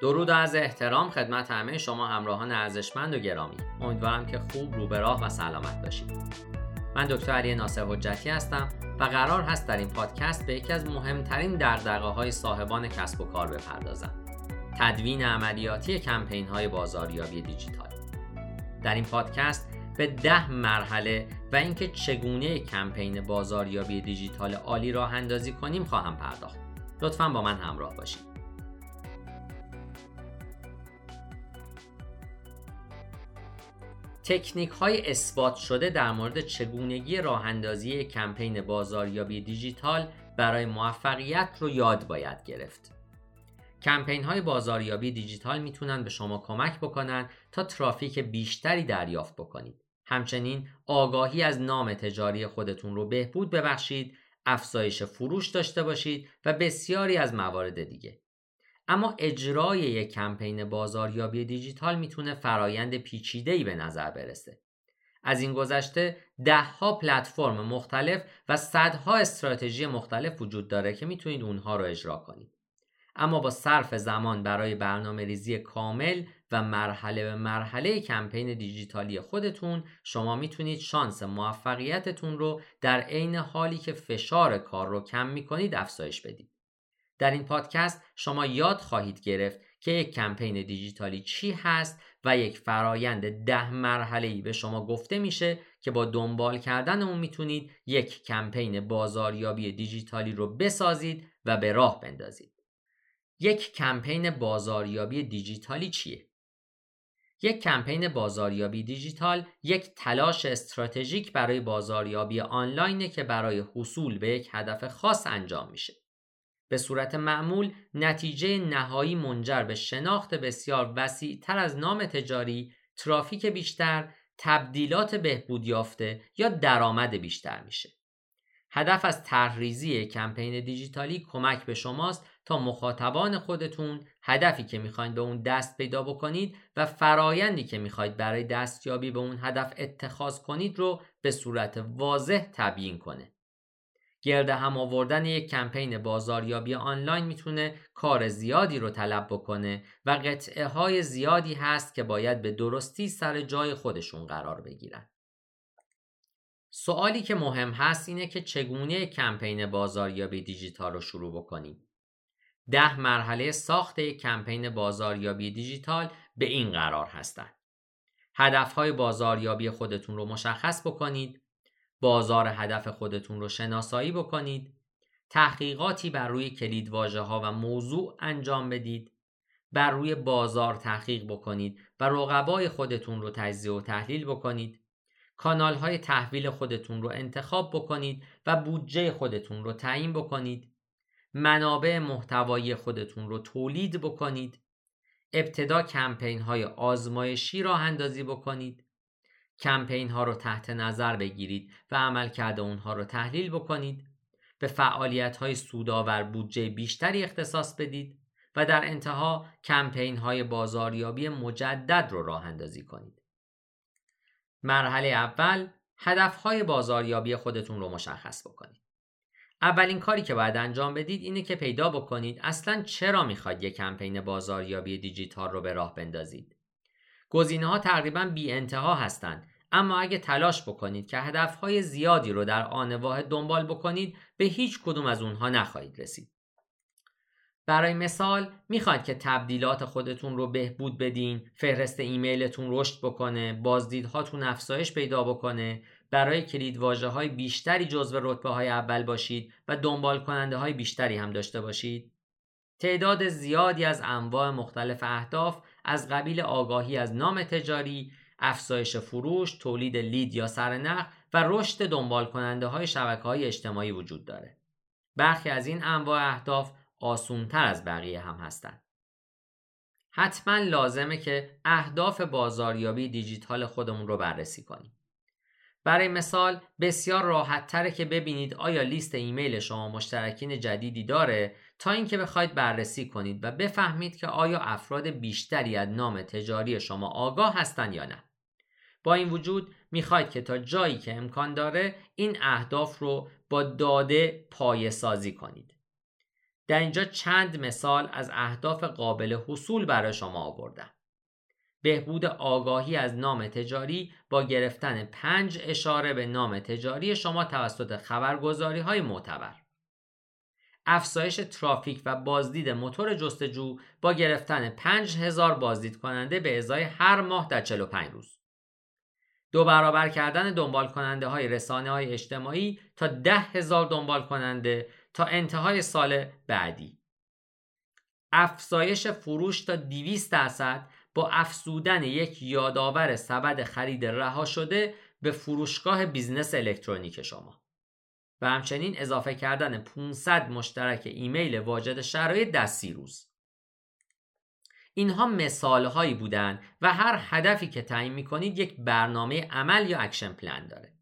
درود و از احترام خدمت همه شما همراهان ارزشمند و گرامی. امیدوارم که خوب رو به راه و سلامت باشید. من دکتر علی ناصر حجتی هستم و قرار هست در این پادکست به یکی از مهمترین دردقه های صاحبان کسب و کار بپردازم. تدوین عملیاتی کمپین های بازاریابی دیجیتال. در این پادکست به ده مرحله و اینکه چگونه کمپین بازاریابی دیجیتال عالی راه اندازی کنیم خواهم پرداخت. لطفا با من همراه باشید. تکنیک های اثبات شده در مورد چگونگی راه اندازی کمپین بازاریابی دیجیتال برای موفقیت رو یاد باید گرفت. کمپین های بازاریابی دیجیتال می‌تونن به شما کمک بکنن تا ترافیک بیشتری دریافت بکنید. همچنین آگاهی از نام تجاری خودتون رو بهبود ببخشید، افزایش فروش داشته باشید و بسیاری از موارد دیگه. اما اجرای یک کمپین بازاریابی دیجیتال می‌تونه فرایند پیچیده‌ای به نظر برسه. از این گذشته دهها پلتفرم مختلف و صدها استراتژی مختلف وجود داره که می‌تونید اونها رو اجرا کنید. اما با صرف زمان برای برنامه ریزی کامل و مرحله به مرحله کمپین دیجیتالی خودتون شما می‌تونید شانس موفقیتتون رو در عین حالی که فشار کار رو کم می‌کنید افزایش بدید. در این پادکست شما یاد خواهید گرفت که یک کمپین دیجیتالی چی هست و یک فرایند ده مرحله به شما گفته میشه که با دنبال کردن اون می‌تونید یک کمپین بازاریابی دیجیتالی رو بسازید و به راه بندازید. یک کمپین بازاریابی دیجیتالی چیه؟ یک کمپین بازاریابی دیجیتال یک تلاش استراتژیک برای بازاریابی آنلاینه که برای حصول به یک هدف خاص انجام میشه. به صورت معمول نتیجه نهایی منجر به شناخت بسیار وسیع تر از نام تجاری، ترافیک بیشتر، تبدیلات بهبود یافته یا درآمد بیشتر میشه. هدف از طرحریزی کمپین دیجیتالی کمک به شماست تا مخاطبان خودتون هدفی که می‌خواید به اون دست پیدا بکنید و فرایندی که می‌خواید برای دستیابی به اون هدف اتخاذ کنید رو به صورت واضح تبیین کنه. گرد هم آوردن یک کمپین بازاریابی آنلاین می‌تونه کار زیادی رو طلب بکنه و قطعه های زیادی هست که باید به درستی سر جای خودشون قرار بگیرن. سوالی که مهم هست اینه که چگونه کمپین بازاریابی دیجیتال رو شروع بکنیم. ده مرحله ساخت یک کمپین بازاریابی دیجیتال به این قرار هستند. هدفهای بازاریابی خودتون رو مشخص بکنید، بازار هدف خودتون رو شناسایی بکنید تحقیقاتی بر روی کلیدواژه ها و موضوع انجام بدید بر روی بازار تحقیق بکنید و رقبای خودتون رو تجزیه و تحلیل بکنید کانال های تحویل خودتون رو انتخاب بکنید و بودجه خودتون رو تعیین بکنید منابع محتوایی خودتون رو تولید بکنید ابتدا کمپین های آزمایشی راه اندازی بکنید کمپین ها رو تحت نظر بگیرید و عملکرد اونها رو تحلیل بکنید. به فعالیت های سودآور بودجه بیشتری اختصاص بدید و در انتها کمپین های بازاریابی مجدد رو راه اندازی کنید. مرحله اول هدف های بازاریابی خودتون رو مشخص بکنید. اولین کاری که باید انجام بدید اینه که پیدا بکنید اصلا چرا می‌خواید یک کمپین بازاریابی دیجیتال رو به راه بندازید. گزینه ها تقریبا بی انتها هستند اما اگه تلاش بکنید که هدفهای زیادی رو در آن واحد دنبال بکنید به هیچ کدوم از اونها نخواهید رسید. برای مثال می‌خواید که تبدیلات خودتون رو بهبود بدین، فهرست ایمیلتون رشد بکنه، بازدیدهاتون افزایش پیدا بکنه، برای کلید واجه های بیشتری جزو رتبه های اول باشید و دنبال کننده های بیشتری هم داشته باشید. تعداد زیادی از انواع مختلف اهداف از قبیل آگاهی از نام تجاری، افزایش فروش، تولید لید یا سرنخ و رشد دنبال کننده های شبکه های اجتماعی وجود داره. برخی از این انواع اهداف آسونتر از بقیه هم هستند. حتما لازمه که اهداف بازاریابی دیجیتال خودمون رو بررسی کنیم. برای مثال بسیار راحت تره که ببینید آیا لیست ایمیل شما مشترکین جدیدی داره تا اینکه بخواید بررسی کنید و بفهمید که آیا افراد بیشتری از نام تجاری شما آگاه هستند یا نه. با این وجود می‌خواید که تا جایی که امکان داره این اهداف رو با داده پایه سازی کنید. در اینجا چند مثال از اهداف قابل حصول برای شما آوردم. بهبود آگاهی از نام تجاری با گرفتن پنج اشاره به نام تجاری شما توسط خبرگزاری های معتبر. افزایش ترافیک و بازدید موتور جستجو با گرفتن 5000 بازدید کننده به ازای هر ماه در 45 روز. دو برابر کردن دنبال کننده های رسانه های اجتماعی تا ده هزار دنبال کننده تا انتهای سال بعدی. افزایش فروش تا 200 درصد با افزودن یک یادآور سبد خرید رها شده به فروشگاه business الکترونیک شما. و همچنین اضافه کردن 500 مشترک ایمیل واجد شرایط در سی روز اینها مثال هایی بودند و هر هدفی که تعیین می کنید یک برنامه عمل یا action plan داره.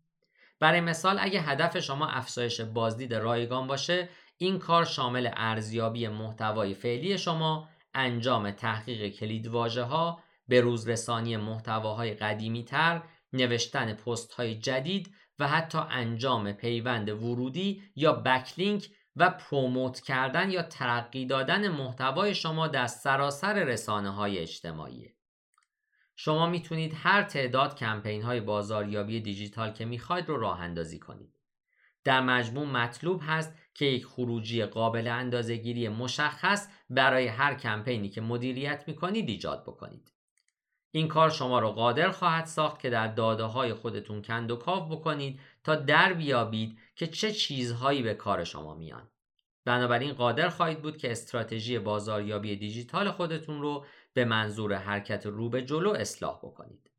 برای مثال اگه هدف شما افزایش بازدید رایگان باشه این کار شامل ارزیابی محتوای فعلی شما انجام تحقیق کلید واژه ها به روز رسانی محتواهای قدیمی تر نوشتن پست های جدید و حتی انجام پیوند ورودی یا backlink و پروموت کردن یا ترقی دادن محتوای شما در سراسر رسانه های اجتماعی. شما می‌تونید هر تعداد کمپین های بازاریابی دیجیتال که می‌خواید رو راه اندازی کنید. در مجموع مطلوب هست که یک خروجی قابل اندازهگیری مشخص برای هر کمپینی که مدیریت می‌کنید ایجاد بکنید. این کار شما را قادر خواهد ساخت که در داده های خودتون کند و کاف بکنید تا در بیابید که چه چیزهایی به کار شما میان. بنابراین قادر خواهید بود که استراتژی بازاریابی دیجیتال خودتون رو به منظور حرکت رو به جلو اصلاح بکنید.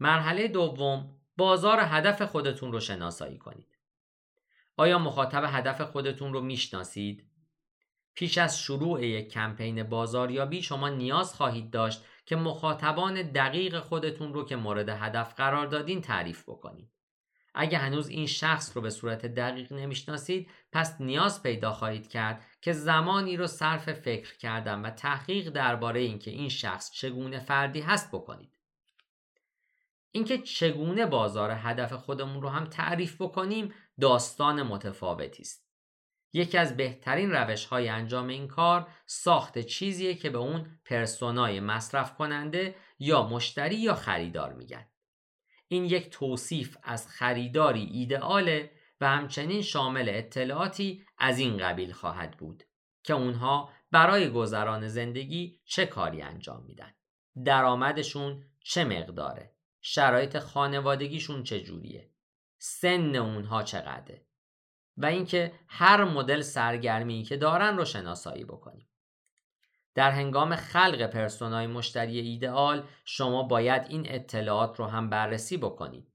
مرحله دوم بازار هدف خودتون رو شناسایی کنید. آیا مخاطب هدف خودتون رو می‌شناسید؟ پیش از شروع یک کمپین بازاریابی شما نیاز خواهید داشت که مخاطبان دقیق خودتون رو که مورد هدف قرار دادین تعریف بکنید. اگه هنوز این شخص رو به صورت دقیق نمی‌شناسید پس نیاز پیدا خواهید کرد که زمانی رو صرف فکر کردن و تحقیق درباره اینکه این شخص چگونه فردی هست بکنید. اینکه چگونه بازار هدف خودمون رو هم تعریف بکنیم داستان متفاوتی است. یکی از بهترین روش های انجام این کار ساخت چیزیه که به اون پرسونای مصرف کننده یا مشتری یا خریدار میگن. این یک توصیف از خریداری ایدئاله و همچنین شامل اطلاعاتی از این قبیل خواهد بود که اونها برای گذران زندگی چه کاری انجام میدن. درآمدشون چه مقداره؟ شرایط خانوادگیشون چجوریه؟ سن اونها چقدره؟ و اینکه هر مدل سرگرمی که دارن رو شناسایی بکنیم در هنگام خلق پرسونای مشتری ایدئال شما باید این اطلاعات رو هم بررسی بکنید.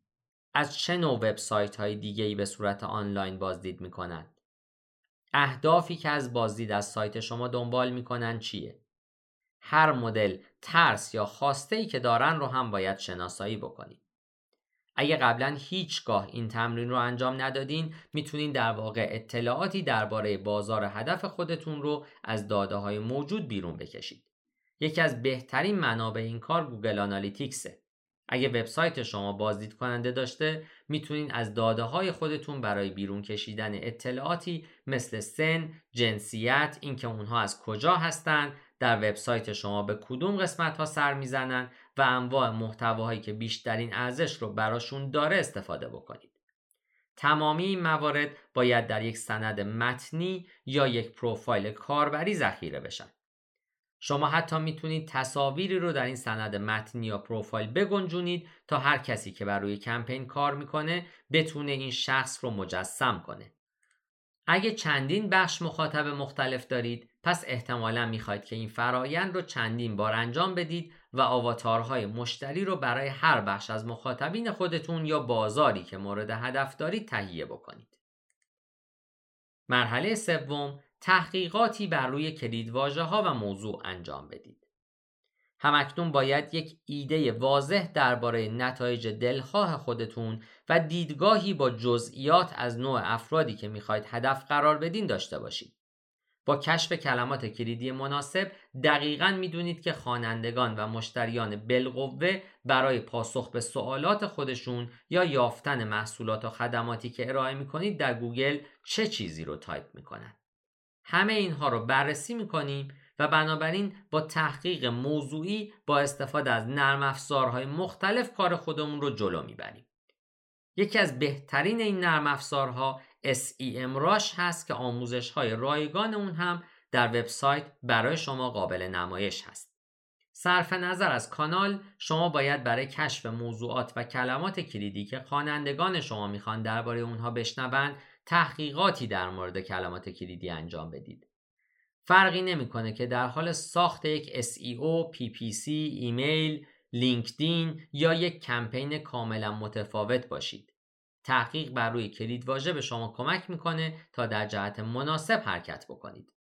از چه نوع وبسایت های دیگه ای به صورت آنلاین بازدید می‌کنند؟ اهدافی که از بازدید از سایت شما دنبال می‌کنن چیه؟ هر مدل ترس یا خواسته ای که دارن رو هم باید شناسایی بکنید. اگه قبلا هیچگاه این تمرین رو انجام ندادین می‌تونین در واقع اطلاعاتی درباره بازار هدف خودتون رو از داده های موجود بیرون بکشید. یکی از بهترین منابع این کار گوگل آنالیتیکسه. اگه وبسایت شما بازدید کننده داشته می‌تونین از داده های خودتون برای بیرون کشیدن اطلاعاتی مثل سن، جنسیت، اینکه اونها از کجا هستند، در وبسایت شما به کدوم قسمت ها سر می‌زنن و انواع محتواهایی که بیشترین ارزش رو براشون داره استفاده بکنید. تمامی این موارد باید در یک سند متنی یا یک پروفایل کاربری ذخیره بشن. شما حتی می‌تونید تصاویری رو در این سند متنی یا پروفایل بگنجونید تا هر کسی که بر روی کمپین کار می‌کنه بتونه این شخص رو مجسم کنه. اگه چندین بخش مخاطب مختلف دارید پس احتمالا می‌خواید که این فرایند رو چندین بار انجام بدید و آواتارهای مشتری رو برای هر بخش از مخاطبین خودتون یا بازاری که مورد هدف دارید تهیه بکنید. مرحله سوم تحقیقاتی بر روی کلیدواژه ها و موضوع انجام بدید. همکنون باید یک ایده واضح درباره نتایج دلخواه خودتون و دیدگاهی با جزئیات از نوع افرادی که می‌خواید هدف قرار بدین داشته باشید. با کشف کلمات کلیدی مناسب دقیقا می‌دونید که خوانندگان و مشتریان بالقوه برای پاسخ به سوالات خودشون یا یافتن محصولات و خدماتی که ارائه می‌کنید در گوگل چه چیزی رو تایپ می‌کنند. همه اینها رو بررسی می‌کنیم و بنابراین با تحقیق موضوعی با استفاده از نرم افزارهای مختلف کار خودمون رو جلو می‌بریم. یکی از بهترین این نرم افزارها SEMrush هست که آموزش های رایگان اون هم در وبسایت برای شما قابل نمایش هست. صرف نظر از کانال شما باید برای کشف موضوعات و کلمات کلیدی که خوانندگان شما می‌خوان درباره اونها بشنوند تحقیقاتی در مورد کلمات کلیدی انجام بدید. فرقی نمی‌کنه که در حال ساخت یک SEO, PPC, ایمیل، لینکدین یا یک کمپین کاملا متفاوت باشید. تحقیق بر روی کلید واژه به شما کمک می‌کنه تا در جهت مناسب حرکت بکنید.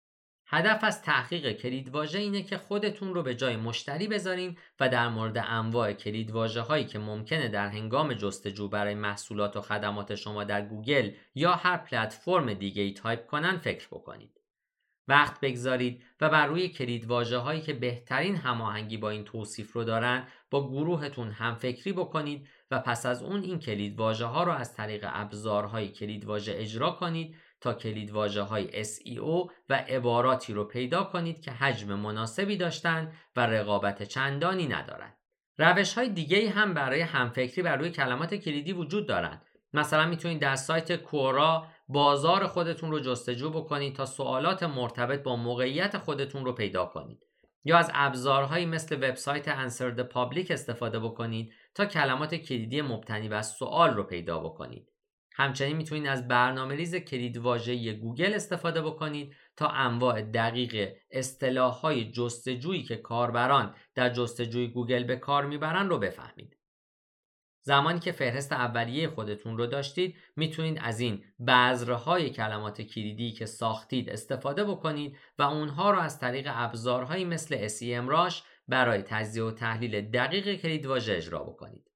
هدف از تحقیق کلید واژه اینه که خودتون رو به جای مشتری بذارین و در مورد انواع کلید واژه هایی که ممکنه در هنگام جستجو برای محصولات و خدمات شما در گوگل یا هر پلتفرم دیگه ای تایپ کنن فکر بکنید. وقت بگذارید و بر روی کلید واژه هایی که بهترین هماهنگی با این توصیف رو دارن با گروهتون هم فکری بکنید و پس از اون این کلید واژه ها رو از طریق ابزارهای کلید واژه اجرا کنید تا کلید واژه های SEO و عباراتی رو پیدا کنید که حجم مناسبی داشتن و رقابت چندانی ندارند. روش های دیگه هم برای همفکری بر روی کلمات کلیدی وجود دارند. مثلا می‌تونید در سایت کورا بازار خودتون رو جستجو بکنید تا سوالات مرتبط با موقعیت خودتون رو پیدا کنید. یا از ابزارهایی مثل وبسایت Answer the Public استفاده بکنید تا کلمات کلیدی مبتنی بر سوال رو پیدا بکنید. همچنین می‌تونید از برنامه ریز کلید واژه گوگل استفاده بکنید تا انواع دقیق اصطلاح های جستجویی که کاربران در جستجوی گوگل به کار می‌برن رو بفهمید. زمانی که فهرست اولیه خودتون رو داشتید می‌تونید از این بذرهای کلمات کلیدی که ساختید استفاده بکنید و اونها رو از طریق ابزارهایی مثل SEMrush برای تجزیه و تحلیل دقیق کلید واژه اجرا بکنید.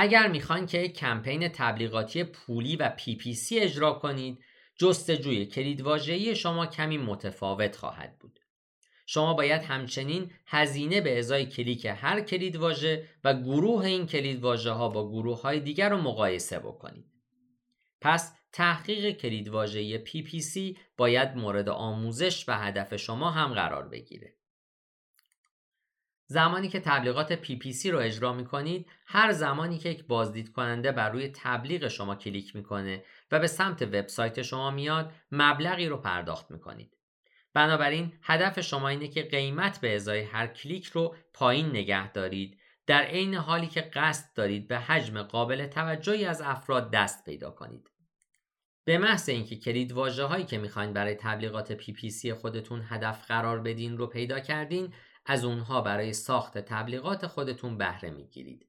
اگر می‌خواین که یک کمپین تبلیغاتی پولی و PPC اجرا کنید جستجوی کلیدواژه‌ای شما کمی متفاوت خواهد بود. شما باید همچنین هزینه به ازای کلیک هر کلیدواژه و گروه این کلیدواژه ها با گروه های دیگر رو مقایسه بکنید. پس تحقیق کلیدواژه PPC باید مورد آموزش و هدف شما هم قرار بگیره. زمانی که تبلیغات PPC رو اجرا می کنید هر زمانی که یک بازدید کننده بر روی تبلیغ شما کلیک می‌کنه و به سمت وبسایت شما میاد مبلغی رو پرداخت می کنید. بنابراین هدف شما اینه که قیمت به ازای هر کلیک رو پایین نگه دارید در عین حالی که قصد دارید به حجم قابل توجهی از افراد دست پیدا کنید. به محض اینکه کلید واژه هایی که می‌خواین برای تبلیغات PPC خودتون هدف قرار بدین رو پیدا کردین از اونها برای ساخت تبلیغات خودتون بهره می‌گیرید.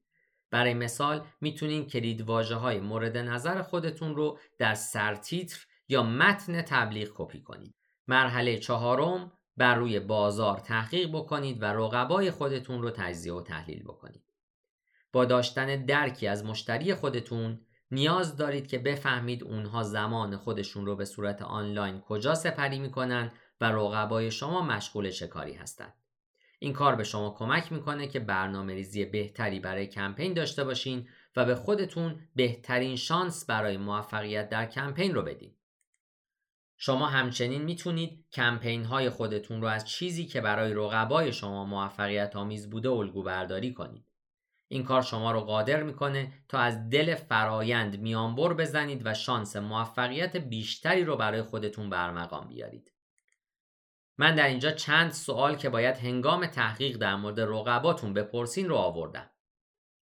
برای مثال می‌تونین کلید های مورد نظر خودتون رو در سرتیتر یا متن تبلیغ کپی کنید. مرحله چهارم بر روی بازار تحقیق بکنید و رقبای خودتون رو تجزیه و تحلیل بکنید. با داشتن درکی از مشتری خودتون نیاز دارید که بفهمید اونها زمان خودشون رو به صورت آنلاین کجا سپری می‌کنن و رقبای شما مشغول چه کاری هستند. این کار به شما کمک می‌کنه که برنامه ریزی بهتری برای کمپین داشته باشین و به خودتون بهترین شانس برای موفقیت در کمپین رو بدین. شما همچنین می‌تونید کمپین های خودتون رو از چیزی که برای رقبای شما موفقیت آمیز بوده الگو برداری کنید. این کار شما رو قادر می‌کنه تا از دل فرایند میانبر بزنید و شانس موفقیت بیشتری رو برای خودتون برمقام بیارید. من در اینجا چند سوال که باید هنگام تحقیق در مورد رقباتون بپرسین رو آوردم.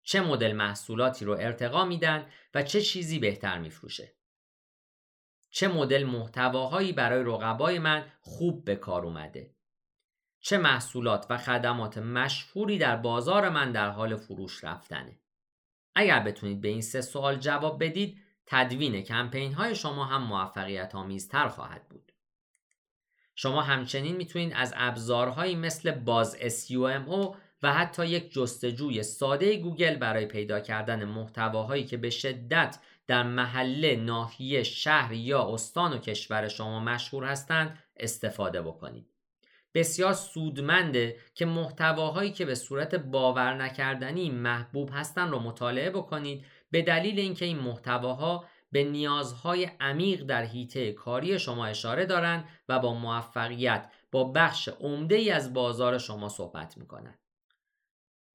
چه مدل محصولاتی رو ارتقا میدن و چه چیزی بهتر میفروشه؟ چه مدل محتواهایی برای رقبای من خوب به کار اومده؟ چه محصولات و خدمات مشهوری در بازار من در حال فروش رفتنه؟ اگر بتونید به این سه سوال جواب بدید تدوین کمپین های شما هم موفقیت آمیزتر خواهد بود. شما همچنین می‌تونید از ابزارهایی مثل باز SUMO و حتی یک جستجوی ساده گوگل برای پیدا کردن محتواهایی که به شدت در محله، ناحیه، شهر یا استان و کشور شما مشهور هستند استفاده بکنید. بسیار سودمنده که محتواهایی که به صورت باور نکردنی محبوب هستند رو مطالعه بکنید به دلیل اینکه این محتواها به نیازهای عمیق در حیطه کاری شما اشاره دارند و با موفقیت با بخش عمده ای از بازار شما صحبت می‌کنند.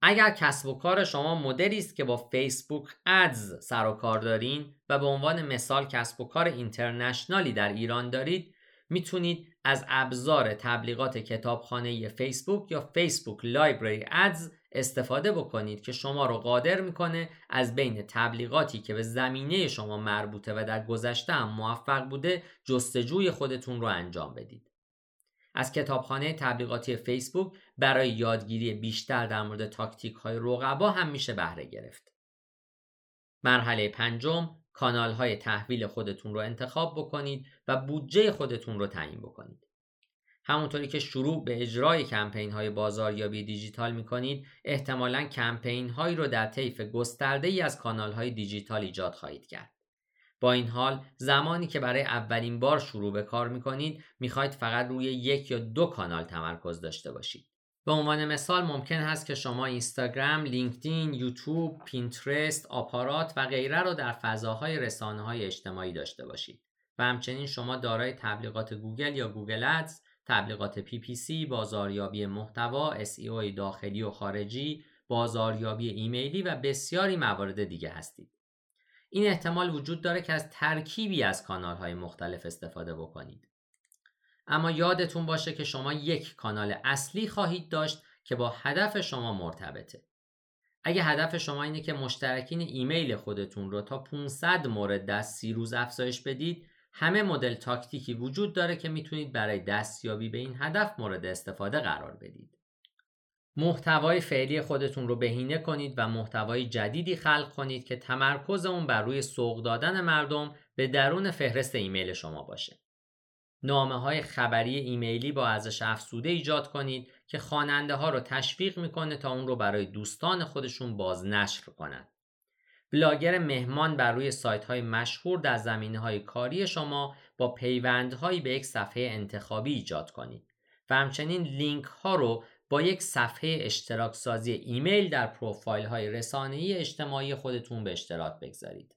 اگر کسب و کار شما مدلی است که با فیسبوک ادز سر و کار دارین و به عنوان مثال کسب و کار اینترنشنالی در ایران دارید می‌تونید از ابزار تبلیغات کتابخانه فیسبوک یا فیسبوک لایبرری ادز استفاده بکنید که شما رو قادر می‌کنه از بین تبلیغاتی که به زمینه شما مربوطه و در گذشته هم موفق بوده جستجوی خودتون رو انجام بدید. از کتابخانه تبلیغاتی فیسبوک برای یادگیری بیشتر در مورد تاکتیک های رقبا هم میشه بهره گرفت. مرحله پنجم کانال های تحویل خودتون رو انتخاب بکنید و بودجه خودتون رو تعیین بکنید. همونطوری که شروع به اجرای کمپین های بازاریابی دیجیتال می کنید احتمالا کمپین هایی رو در طیف گسترده ای از کانال های دیجیتال ایجاد خواهید کرد. با این حال زمانی که برای اولین بار شروع به کار می کنید می فقط روی یک یا دو کانال تمرکز داشته باشید. به عنوان مثال ممکن هست که شما اینستاگرام، لینکدین، یوتیوب، پینترست، آپارات و غیره رو در فضاهای رسانه های اجتماعی داشته باشید و همچنین شما دارای تبلیغات گوگل یا Google Ads، تبلیغات PPC، بازاریابی محتوا، SEO داخلی و خارجی، بازاریابی ایمیلی و بسیاری موارد دیگه هستید. این احتمال وجود داره که از ترکیبی از کانال های مختلف استفاده بکنید. اما یادتون باشه که شما یک کانال اصلی خواهید داشت که با هدف شما مرتبطه. اگه هدف شما اینه که مشترکین ایمیل خودتون رو تا 500 مورد در سی روز افزایش بدید همه مدل تاکتیکی وجود داره که می‌تونید برای دستیابی به این هدف مورد استفاده قرار بدید. محتوای فعلی خودتون رو بهینه کنید و محتوای جدیدی خلق کنید که تمرکز اون بر روی سوق دادن مردم به درون فهرست ایمیل شما باشه. نامه های خبری ایمیلی با ارزش افزوده ایجاد کنید که خواننده ها رو تشویق می‌کنه تا اون رو برای دوستان خودشون بازنشر کنند. بلاگر مهمان بر روی سایت های مشهور در زمینه های کاری شما با پیوندهایی به یک صفحه انتخابی ایجاد کنید و همچنین لینک ها رو با یک صفحه اشتراک سازی ایمیل در پروفایل های رسانه‌ای اجتماعی خودتون به اشتراک بگذارید.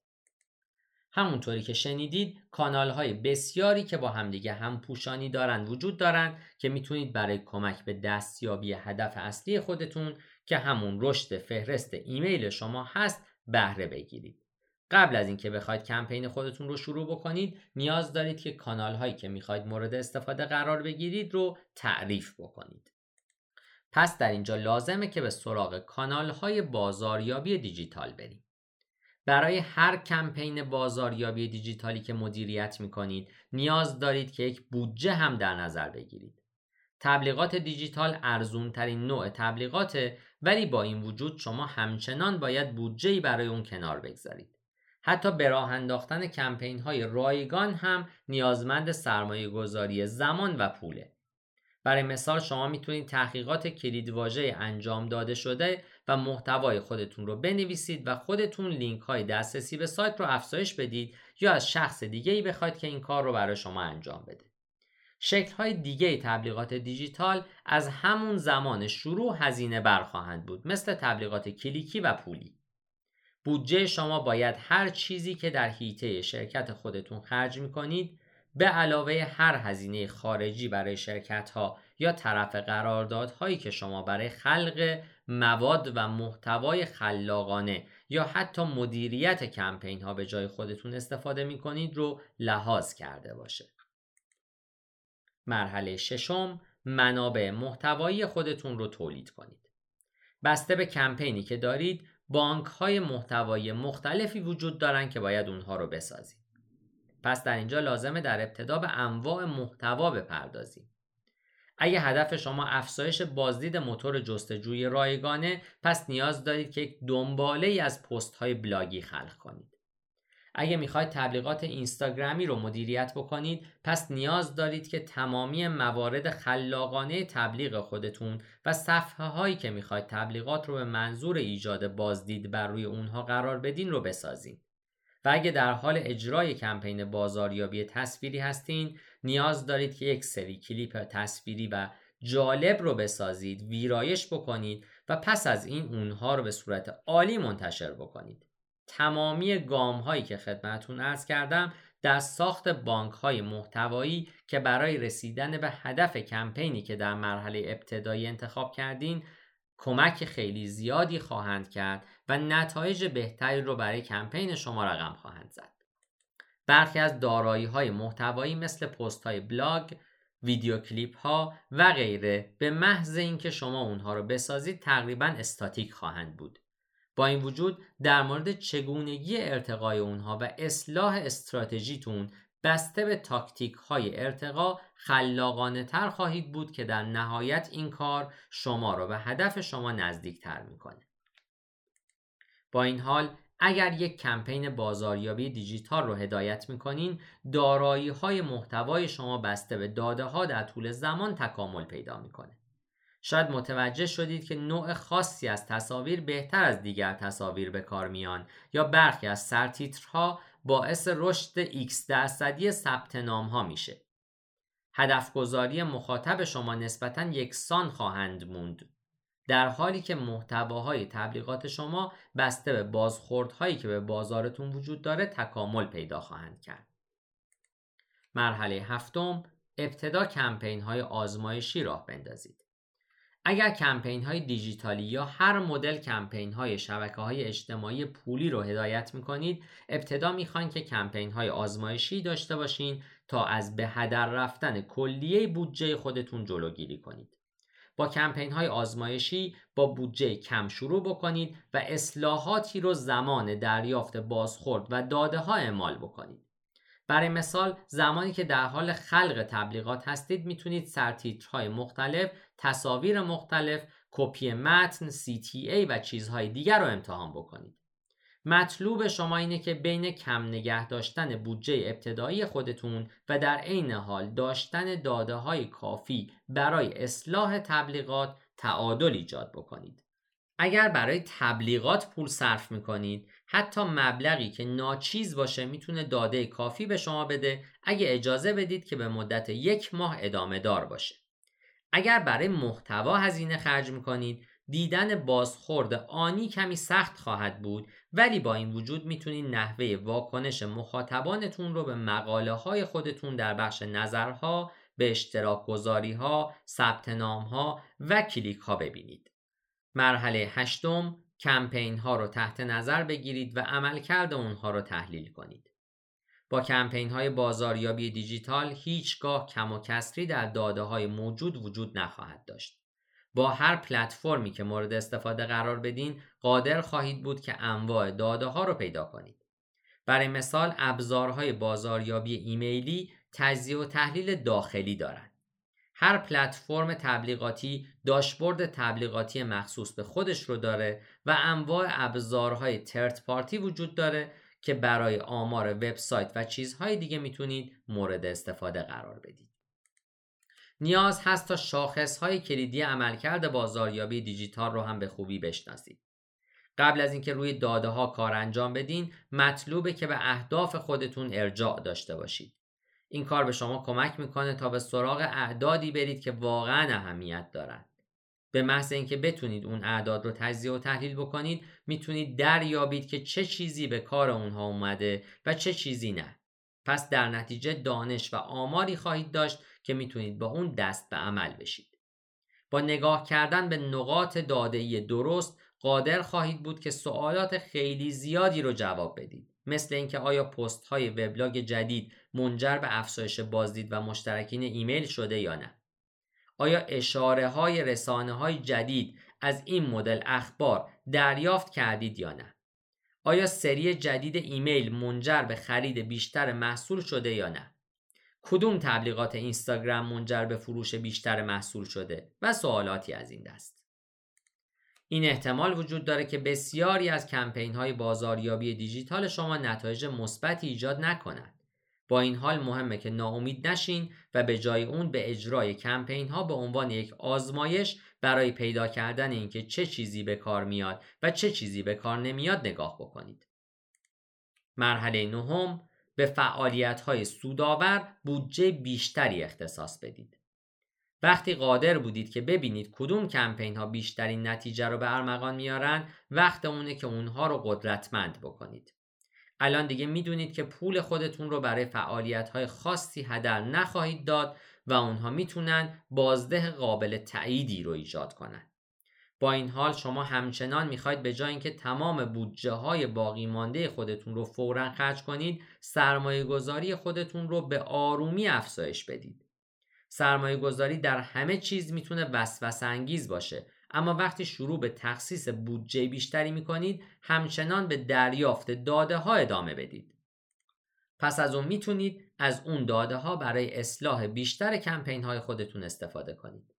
همونطوری که شنیدید کانال های بسیاری که با همدیگه هم پوشانی دارن وجود دارن که می‌تونید برای کمک به دستیابی هدف اصلی خودتون که همون رشد فهرست ایمیل شما هست بهره بگیرید. قبل از اینکه بخواید کمپین خودتون رو شروع بکنید نیاز دارید که کانال هایی که می‌خواید مورد استفاده قرار بگیرید رو تعریف بکنید. پس در اینجا لازمه که به سراغ کانال های بازاریابی دیجیتال بریم. برای هر کمپین بازاریابی دیجیتالی که مدیریت می کنید نیاز دارید که یک بودجه هم در نظر بگیرید. تبلیغات دیجیتال ارزون ترین نوع تبلیغاته ولی با این وجود شما همچنان باید بودجه برای اون کنار بگذارید. حتی به راه انداختن کمپین های رایگان هم نیازمند سرمایه گذاری زمان و پوله. برای مثال شما می‌تونید تحقیقات کلیدواژه انجام داده شده و محتوای خودتون رو بنویسید و خودتون لینک های دسترسی به سایت رو افزایش بدید یا از شخص دیگه ای بخواید که این کار رو برای شما انجام بده. شکل های دیگه تبلیغات دیجیتال از همون زمان شروع هزینه برخواهند بود مثل تبلیغات کلیکی و پولی. بودجه شما باید هر چیزی که در حیطه شرکت خودتون خرج می‌کنید به علاوه هر هزینه خارجی برای شرکت ها یا طرف قراردادهایی که شما برای خلق مواد و محتوای خلاقانه یا حتی مدیریت کمپین ها به جای خودتون استفاده می کنید رو لحاظ کرده باشه. مرحله ششم منابع محتوایی خودتون رو تولید کنید. بسته به کمپینی که دارید بانک های محتوایی مختلفی وجود دارن که باید اونها رو بسازید. پس در اینجا لازمه در ابتدا به انواع محتوا بپردازیم. اگه هدف شما افزایش بازدید موتور جستجوی رایگانه پس نیاز دارید که یک دنباله ای از پست های بلاگی خلق کنید. اگه می‌خواید تبلیغات اینستاگرامی رو مدیریت بکنید پس نیاز دارید که تمامی موارد خلاقانه تبلیغ خودتون و صفحه هایی که می‌خواید تبلیغات رو به منظور ایجاد بازدید بر روی اونها قرار بدین رو بسازید. و اگه در حال اجرای کمپین بازاریابی تصویری هستین نیاز دارید که یک سری کلیپ تصویری و جالب رو بسازید ویرایش بکنید و پس از این اونها رو به صورت عالی منتشر بکنید. تمامی گام هایی که خدمتون ارز کردم در ساخت بانک های محتوایی که برای رسیدن به هدف کمپینی که در مرحله ابتدایی انتخاب کردین کمک خیلی زیادی خواهند کرد و نتایج بهتری رو برای کمپین شما رقم خواهند زد. برخی از دارایی های محتوایی مثل پست های بلاگ، ویدیو کلیپ ها و غیره به محض اینکه شما اونها رو بسازید تقریبا استاتیک خواهند بود. با این وجود در مورد چگونگی ارتقای اونها و اصلاح استراتژیتون بسته به تاکتیک های ارتقا خلاقانه تر خواهید بود که در نهایت این کار شما را به هدف شما نزدیک تر می‌کنه. با این حال اگر یک کمپین بازاریابی دیجیتال رو هدایت می‌کنین دارایی های محتوای شما بسته به داده ها در طول زمان تکامل پیدا می‌کنه. شاید متوجه شدید که نوع خاصی از تصاویر بهتر از دیگر تصاویر به کار میان یا برخی از سرتیترها باعث رشد X درصدی ثبت نام ها میشه. هدف گذاری مخاطب شما نسبتا یکسان خواهند موند در حالی که محتواهای تبلیغات شما بسته به بازخوردهایی که به بازارتون وجود داره تکامل پیدا خواهند کرد. مرحله هفتم ابتدا کمپین های آزمایشی راه بندازید. اگر کمپین های دیجیتالی یا هر مدل کمپین های شبکه های اجتماعی پولی رو هدایت می‌کنید ابتدا می‌خواین که کمپین های آزمایشی داشته باشین تا از به هدر رفتن کلیه بودجه خودتون جلوگیری کنید. با کمپین های آزمایشی با بودجه کم شروع بکنید و اصلاحاتی رو زمان دریافت بازخورد و داده ها اعمال بکنید. برای مثال زمانی که در حال خلق تبلیغات هستید می‌تونید سرتیترهای مختلف، تصاویر مختلف، کپی متن، CTA و چیزهای دیگر رو امتحان بکنید. مطلوب شما اینه که بین کم نگه داشتن بودجه ابتدایی خودتون و در عین حال داشتن داده های کافی برای اصلاح تبلیغات تعادل ایجاد بکنید. اگر برای تبلیغات پول صرف می‌کنید حتی مبلغی که ناچیز باشه می‌تونه داده کافی به شما بده اگه اجازه بدید که به مدت یک ماه ادامه دار باشه اگر برای محتوا هزینه خرج می‌کنید دیدن بازخورد آنی کمی سخت خواهد بود ولی با این وجود می‌تونید نحوه واکنش مخاطبانتون رو به مقاله های خودتون در بخش نظرها به اشتراک گذاری ها، ثبت نام ها و کلیک ها ببینید. مرحله هشتم کمپین ها رو تحت نظر بگیرید و عملکرد اونها رو تحلیل کنید. با کمپین های بازاریابی دیجیتال هیچگاه کم و کسری در داده های موجود وجود نخواهد داشت. با هر پلتفرمی که مورد استفاده قرار بدین قادر خواهید بود که انواع داده ها رو پیدا کنید. برای مثال ابزارهای بازاریابی ایمیلی تجزیه و تحلیل داخلی دارند. هر پلتفرم تبلیغاتی داشبورد تبلیغاتی مخصوص به خودش رو داره و انواع ابزارهای ترت پارتی وجود داره که برای آمار وبسایت و چیزهای دیگه می‌تونید مورد استفاده قرار بدید. نیاز هست تا شاخص های کلیدی عملکرد بازاریابی دیجیتال رو هم به خوبی بشناسید. قبل از اینکه روی داده ها کار انجام بدین مطلوبه که به اهداف خودتون ارجاع داشته باشید. این کار به شما کمک می‌کنه تا به سراغ اعدادی برید که واقعا اهمیت دارند. به محض اینکه بتونید اون اعداد رو تجزیه و تحلیل بکنید می‌تونید دریابید که چه چیزی به کار اونها اومده و چه چیزی نه. پس در نتیجه دانش و آماری خواهید داشت که می‌تونید با اون دست به عمل بشید. با نگاه کردن به نقاط داده‌ای درست قادر خواهید بود که سوالات خیلی زیادی رو جواب بدید. مثل اینکه آیا پست های وبلاگ جدید منجر به افزایش بازدید و مشترکین ایمیل شده یا نه آیا اشاره های رسانه های جدید از این مدل اخبار دریافت کردید یا نه؟ آیا سری جدید ایمیل منجر به خرید بیشتر محصول شده یا نه؟ کدوم تبلیغات اینستاگرام منجر به فروش بیشتر محصول شده و سوالاتی از این دست؟ این احتمال وجود داره که بسیاری از کمپین های بازاریابی دیجیتال شما نتایج مثبتی ایجاد نکنند. با این حال مهمه که ناامید نشین و به جای اون به اجرای کمپین ها به عنوان یک آزمایش برای پیدا کردن اینکه چه چیزی به کار میاد و چه چیزی به کار نمیاد نگاه بکنید. مرحله نهم به فعالیت های سودآور بودجه بیشتری اختصاص بدید. وقتی قادر بودید که ببینید کدوم کمپین ها بیشترین نتیجه رو به ارمغان میارن وقت اونه که اونها رو قدرتمند بکنید الان دیگه می‌دونید که پول خودتون رو برای فعالیت های خاصی هدر نخواهید داد و اونها می‌تونن بازده قابل تعییدی رو ایجاد کنن. با این حال شما همچنان می‌خواید به جای اینکه تمام بودجه های باقی مانده خودتون رو فورا خرج کنید سرمایه گذاری خودتون رو به آرومی افزایش بدید. سرمایه گذاری در همه چیز می‌تونه وسوسه انگیز باشه. اما وقتی شروع به تخصیص بودجه بیشتری می‌کنید همچنان به دریافت داده ها ادامه بدید. پس از اون می‌تونید از اون داده ها برای اصلاح بیشتر کمپین های خودتون استفاده کنید.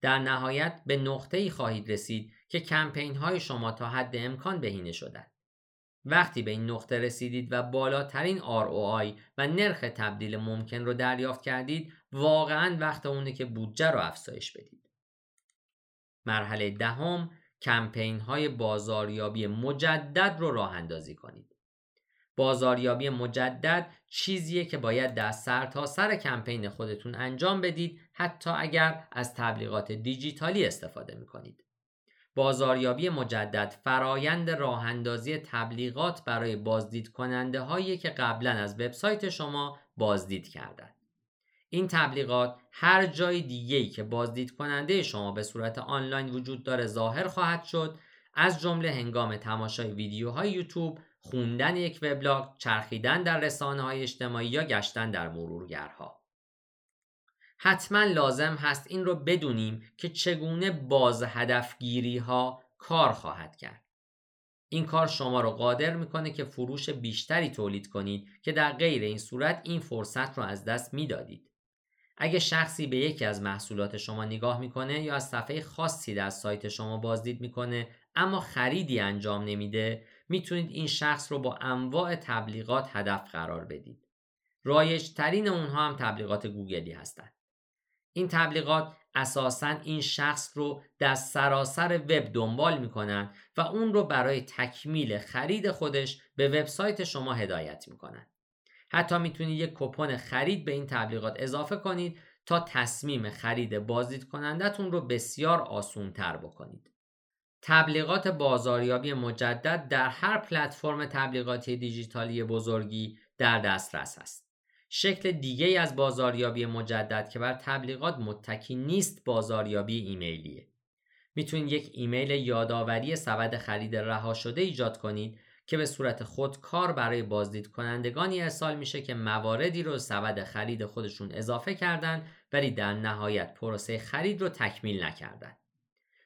در نهایت به نقطه ای خواهید رسید که کمپین های شما تا حد امکان بهینه شدن. وقتی به این نقطه رسیدید و بالاترین ROI و نرخ تبدیل ممکن رو دریافت کردید واقعا وقت اونه که بودجه رو افزایش بدید. مرحله دهم کمپین های بازاریابی مجدد رو راه اندازی کنید بازاریابی مجدد چیزیه که باید در سر تا سر کمپین خودتون انجام بدید حتی اگر از تبلیغات دیجیتالی استفاده می‌کنید. بازاریابی مجدد فرایند راه اندازی تبلیغات برای بازدید کننده هایی که قبلا از وبسایت شما بازدید کردند. این تبلیغات هر جای دیگه‌ای که بازدید کننده شما به صورت آنلاین وجود داره ظاهر خواهد شد از جمله هنگام تماشای ویدیوهای یوتیوب خوندن یک وبلاگ، چرخیدن در رسانه های اجتماعی یا گشتن در مرورگرها. حتما لازم هست این رو بدونیم که چگونه باز هدفگیری ها کار خواهد کرد. این کار شما رو قادر می‌کنه که فروش بیشتری تولید کنید که در غیر این صورت این فرصت رو از دست می‌دادید. اگه شخصی به یکی از محصولات شما نگاه می‌کنه یا از صفحه خاصی در سایت شما بازدید می‌کنه اما خریدی انجام نمیده می‌تونید این شخص رو با انواع تبلیغات هدف قرار بدید. رایج ترین اونها هم تبلیغات گوگلی هستند. این تبلیغات اساسا این شخص رو در سراسر وب دنبال می‌کنن و اون رو برای تکمیل خرید خودش به وبسایت شما هدایت می‌کنن. حتی می‌تونید یک کپون خرید به این تبلیغات اضافه کنید تا تصمیم خرید بازدید کنندتون رو بسیار آسون تر بکنید. تبلیغات بازاریابی مجدد در هر پلتفرم تبلیغاتی دیجیتالی بزرگی در دسترس است. شکل دیگه از بازاریابی مجدد که بر تبلیغات متکی نیست بازاریابی ایمیلیه. می‌تونید یک ایمیل یادآوری سبد خرید رها شده ایجاد کنید که به صورت خودکار برای بازدید کنندگانی ارسال میشه که مواردی رو سبد خرید خودشون اضافه کردن ولی در نهایت پروسه خرید رو تکمیل نکردن.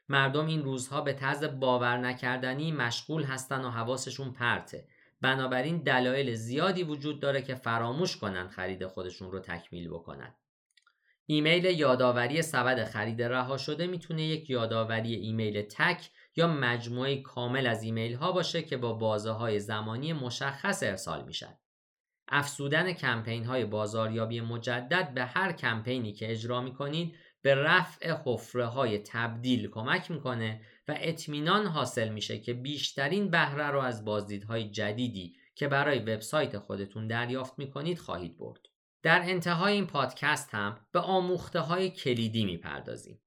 مردم این روزها به طرز باور نکردنی مشغول هستن و حواسشون پرته بنابراین دلایل زیادی وجود داره که فراموش کنن خرید خودشون رو تکمیل بکنن ایمیل یادآوری سبد خرید رها شده می‌تونه یک یادآوری ایمیل تک یا مجموعه کامل از ایمیل ها باشه که با بازه های زمانی مشخص ارسال میشن. افسودن کمپین های بازاریابی مجدد به هر کمپینی که اجرا می‌کنید به رفع حفره های تبدیل کمک می‌کنه و اطمینان حاصل میشه که بیشترین بهره رو از بازدیدهای جدیدی که برای وبسایت خودتون دریافت می‌کنید خواهید برد. در انتهای این پادکست هم به آموخته های کلیدی می‌پردازیم.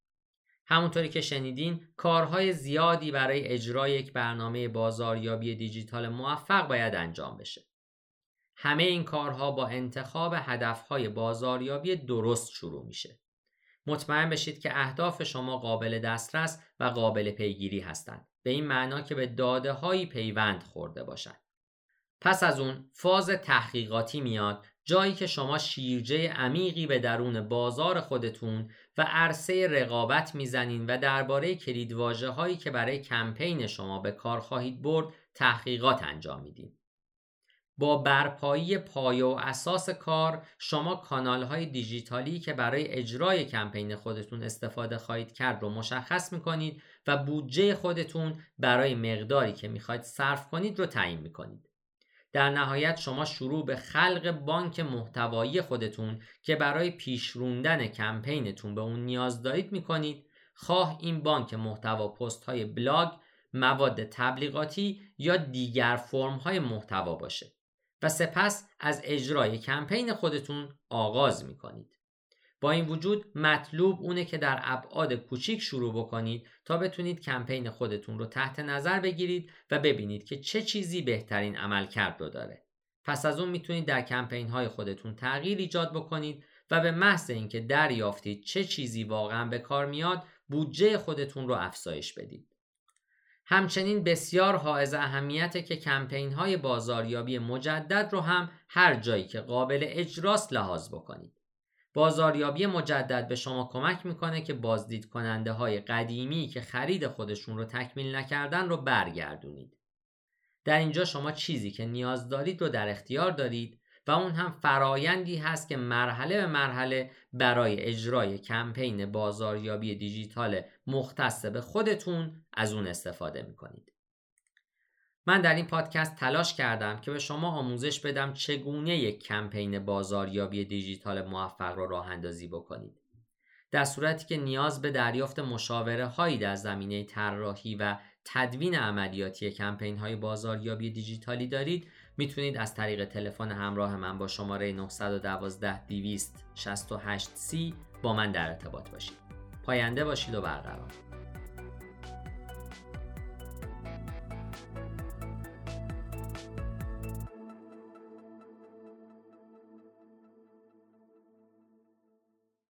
همونطوری که شنیدین کارهای زیادی برای اجرای یک برنامه بازاریابی دیجیتال موفق باید انجام بشه. همه این کارها با انتخاب هدفهای بازاریابی درست شروع میشه. مطمئن بشید که اهداف شما قابل دسترس و قابل پیگیری هستند به این معنا که به داده پیوند خورده باشند پس از اون فاز تحقیقاتی میاد جایی که شما شیرجه عمیقی به درون بازار خودتون و عرصه رقابت می‌زنین و درباره کلیدواژه هایی که برای کمپین شما به کار خواهید برد تحقیقات انجام میدین با برپایی پایه و اساس کار شما کانال های دیجیتالی که برای اجرای کمپین خودتون استفاده خواهید کرد رو مشخص می‌کنید و بودجه خودتون برای مقداری که می‌خواید صرف کنید رو تعیین می‌کنید. در نهایت شما شروع به خلق بانک محتوایی خودتون که برای پیشروندن کمپینتون به اون نیاز دارید می‌کنید خواه این بانک محتوا پست های بلاگ، مواد تبلیغاتی یا دیگر فرم های محتوا باشه. و سپس از اجرای کمپین خودتون آغاز می کنید. با این وجود مطلوب اونه که در ابعاد کوچیک شروع بکنید تا بتونید کمپین خودتون رو تحت نظر بگیرید و ببینید که چه چیزی بهترین عملکرد رو داره. پس از اون می‌تونید در کمپین های خودتون تغییر ایجاد بکنید و به محض اینکه دریافتید چه چیزی واقعا به کار میاد بودجه خودتون رو افزایش بدید. همچنین بسیار حائز اهمیته که کمپین های بازاریابی مجدد رو هم هر جایی که قابل اجراست لحاظ بکنید. بازاریابی مجدد به شما کمک می‌کنه که بازدید کننده های قدیمی که خرید خودشون رو تکمیل نکردن رو برگردونید. در اینجا شما چیزی که نیاز دارید رو در اختیار دارید و اون هم فرایندی هست که مرحله به مرحله برای اجرای کمپین بازاریابی دیجیتال مختص به خودتون از اون استفاده می‌کنید. من در این پادکست تلاش کردم که به شما آموزش بدم چگونه یک کمپین بازاریابی دیجیتال موفق را راه اندازی بکنید. در صورتی که نیاز به دریافت مشاوره هایی در زمینه طراحی و تدوین عملیاتی کمپین های بازاریابی دیجیتالی دارید می‌تونید از طریق تلفن همراه من با شماره 912 268 c با من در ارتباط باشید. پاینده باشید و برقرار.